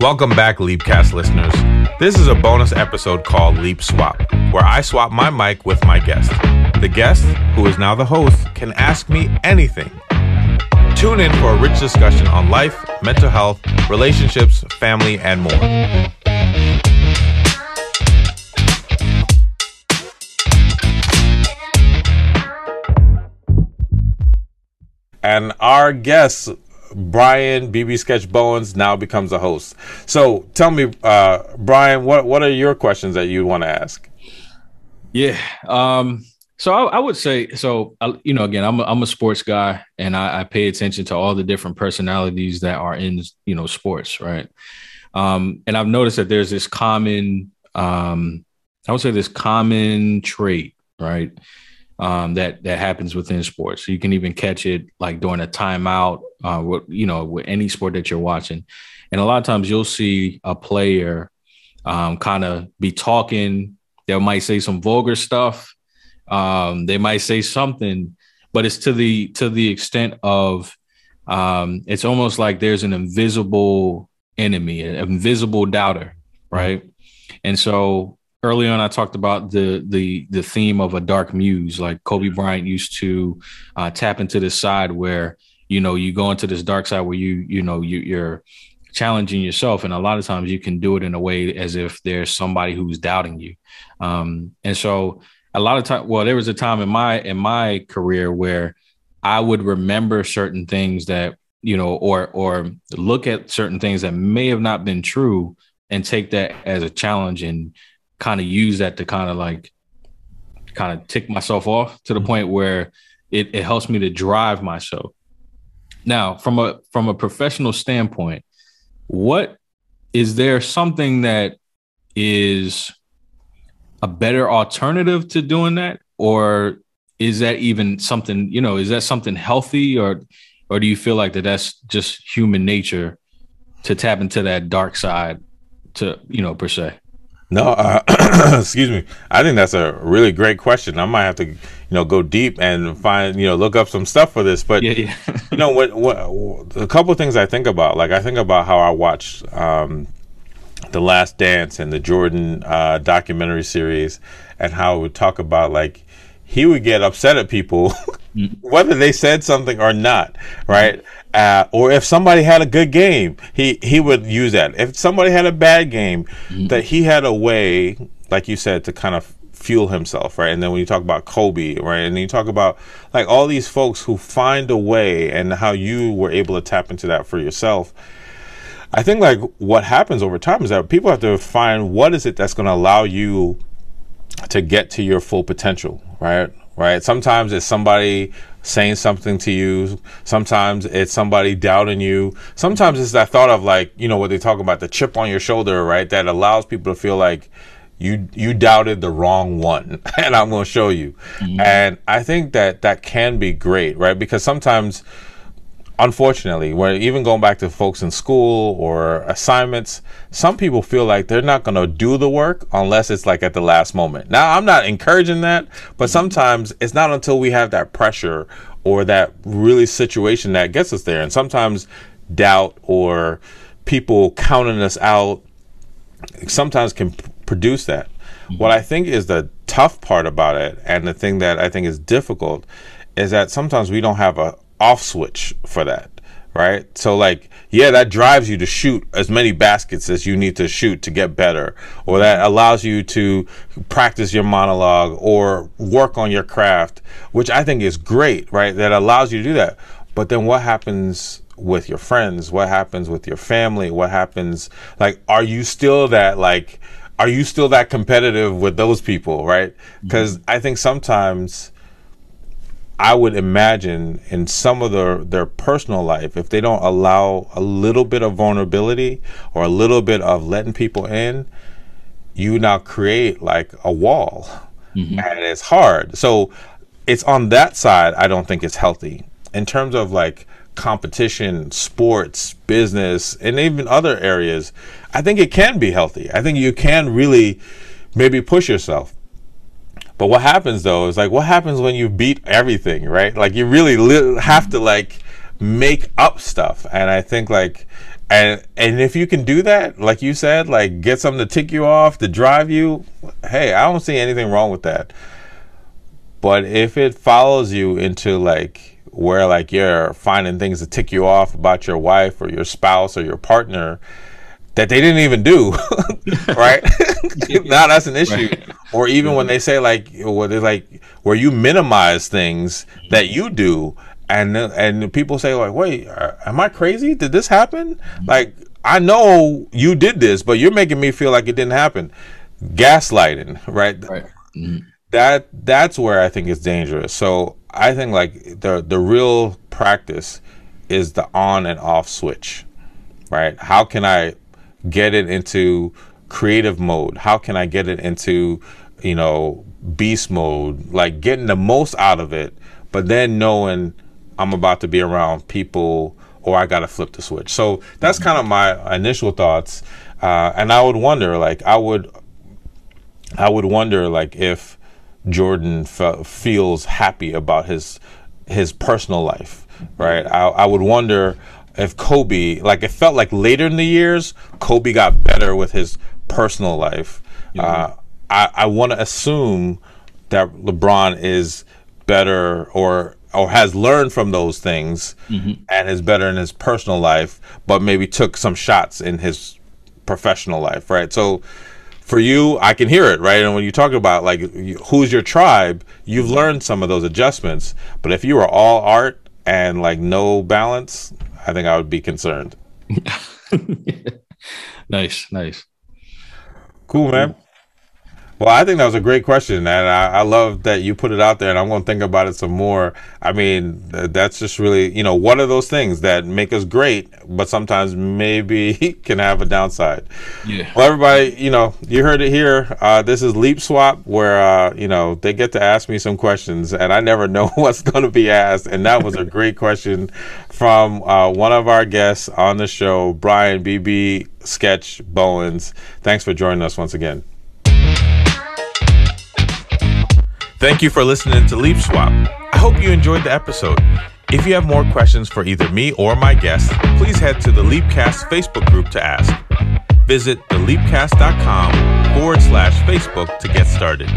Welcome back, Leapcast listeners. This is a bonus episode called Leap Swap, where I swap my mic with my guest. The guest, who is now the host, can ask me anything. Tune in for a rich discussion on life, mental health, relationships, family, and more. And our guest, Brian BB Sketch Bowens, now becomes a host. So tell me, uh, Brian, what what are your questions that you want to ask? Yeah. Um, so I, I, would say so. I, you know, again, I'm a, I'm a sports guy, and I, I, pay attention to all the different personalities that are in you know sports, right? Um, and I've noticed that there's this common, um, I would say, this common trait, right? Um, that that happens within sports. You can even catch it like during a timeout, uh, with, you know, with any sport that you're watching. And a lot of times you'll see a player um, kind of be talking. They might say some vulgar stuff. Um, they might say something, but it's to the to the extent of um, it's almost like there's an invisible enemy, an invisible doubter, right? And so early on i talked about the the the theme of a dark muse. Like kobe bryant used to uh, tap into this side where you know you go into this dark side where you you know you, you're challenging yourself. And a lot of times you can do it in a way as if there's somebody who's doubting you. Um, and so a lot of time well there was a time in my in my career where i would remember certain things that you know or or look at certain things that may have not been true and take that as a challenge and kind of use that to kind of like kind of tick myself off to the mm-hmm. point where it, it helps me to drive myself. Now, from a from a professional standpoint, what is there something that is a better alternative to doing that or is that even something you know is that something healthy or or do you feel like that that's just human nature to tap into that dark side to you know per se no, uh, excuse me. I think that's a really great question. I might have to, you know, go deep and find, you know, look up some stuff for this. But yeah, yeah. you know, what, what, a couple things I think about. Like I think about how I watched um, the Last Dance and the Jordan uh, documentary series, and how it would talk about like he would get upset at people, mm. whether they said something or not, right? Mm-hmm uh, or if somebody had a good game, he he would use that. If somebody had a bad game, mm-hmm. that he had a way, like you said, to kind of fuel himself, right? And then when you talk about Kobe, right, and then you talk about like all these folks who find a way, and how you were able to tap into that for yourself. I think like what happens over time is that people have to find what is it that's going to allow you to get to your full potential, right? Right. Sometimes it's somebody saying something to you. Sometimes it's somebody doubting you. Sometimes it's that thought of like, you know, what they talk about, the chip on your shoulder, right? That allows people to feel like you you doubted the wrong one and I'm going to show you. Mm-hmm. And I think that that can be great, right? Because sometimes unfortunately, when even going back to folks in school or assignments, some people feel like they're not going to do the work unless it's like at the last moment. Now, I'm not encouraging that, but sometimes it's not until we have that pressure or that really situation that gets us there. And sometimes doubt or people counting us out sometimes can p- produce that. Mm-hmm. What I think is the tough part about it, and the thing that I think is difficult, is that sometimes we don't have a off switch for that right? So like, yeah, that drives you to shoot as many baskets as you need to shoot to get better, or that allows you to practice your monologue or work on your craft, which I think is great, right? That allows you to do that. But then what happens with your friends? What happens with your family? What happens like are you still that like are you still that competitive with those people, right? Because mm-hmm. I think sometimes I would imagine in some of their, their personal life, if they don't allow a little bit of vulnerability or a little bit of letting people in, you now create like a wall. Mm-hmm. And it's hard. So it's on that side, I don't think it's healthy. In terms of like competition, sports, business, and even other areas, I think it can be healthy. I think you can really maybe push yourself. But what happens though is like, what happens when you beat everything, right? Like you really li- have to like make up stuff. And I think like and and if you can do that, like you said, like get something to tick you off, to drive you, hey, I don't see anything wrong with that. But if it follows you into like where like you're finding things to tick you off about your wife or your spouse or your partner that they didn't even do, right? now that's an issue. Right. Or even when mm-hmm. they say like, what they like, where you minimize things that mm-hmm. you do, and and people say like, wait, am I crazy? Did this happen? Mm-hmm. Like, I know you did this, but you're making me feel like it didn't happen. Gaslighting, right? Right. Mm-hmm. That that's where I think it's dangerous. So I think like the the real practice is the on and off switch, right? How can I get it into creative mode? How can I get it into you know beast mode? Like getting the most out of it, but then knowing I'm about to be around people or I got to flip the switch. So that's kind of my initial thoughts. Uh, and I would wonder, like, I would, I would wonder, like, if Jordan fe- feels happy about his his personal life, right? I, I would wonder if Kobe, like, it felt like later in the years, Kobe got better with his personal life. Mm-hmm. Uh, I, I want to assume that LeBron is better or or has learned from those things mm-hmm. and is better in his personal life, but maybe took some shots in his professional life, right? So for you, I can hear it, right? And when you talk about like who's your tribe, you've learned some of those adjustments. But if you were all art and like no balance, I think I would be concerned. nice, nice. Come? Well, I think that was a great question, and I, I, love that you put it out there, and I'm going to think about it some more. I mean, that's just really, you know, what are those things that make us great, but sometimes maybe can have a downside? Yeah. Well, everybody, you know, you heard it here. Uh, this is Leap Swap, where, uh, you know, they get to ask me some questions, and I never know what's going to be asked. And that was a great question from uh, one of our guests on the show, Brian BB Sketch Bowens. Thanks for joining us once again. Thank you for listening to Leap Swap. I hope you enjoyed the episode. If you have more questions for either me or my guests, please head to the Leapcast Facebook group to ask. Visit theleapcast.com forward slash Facebook to get started.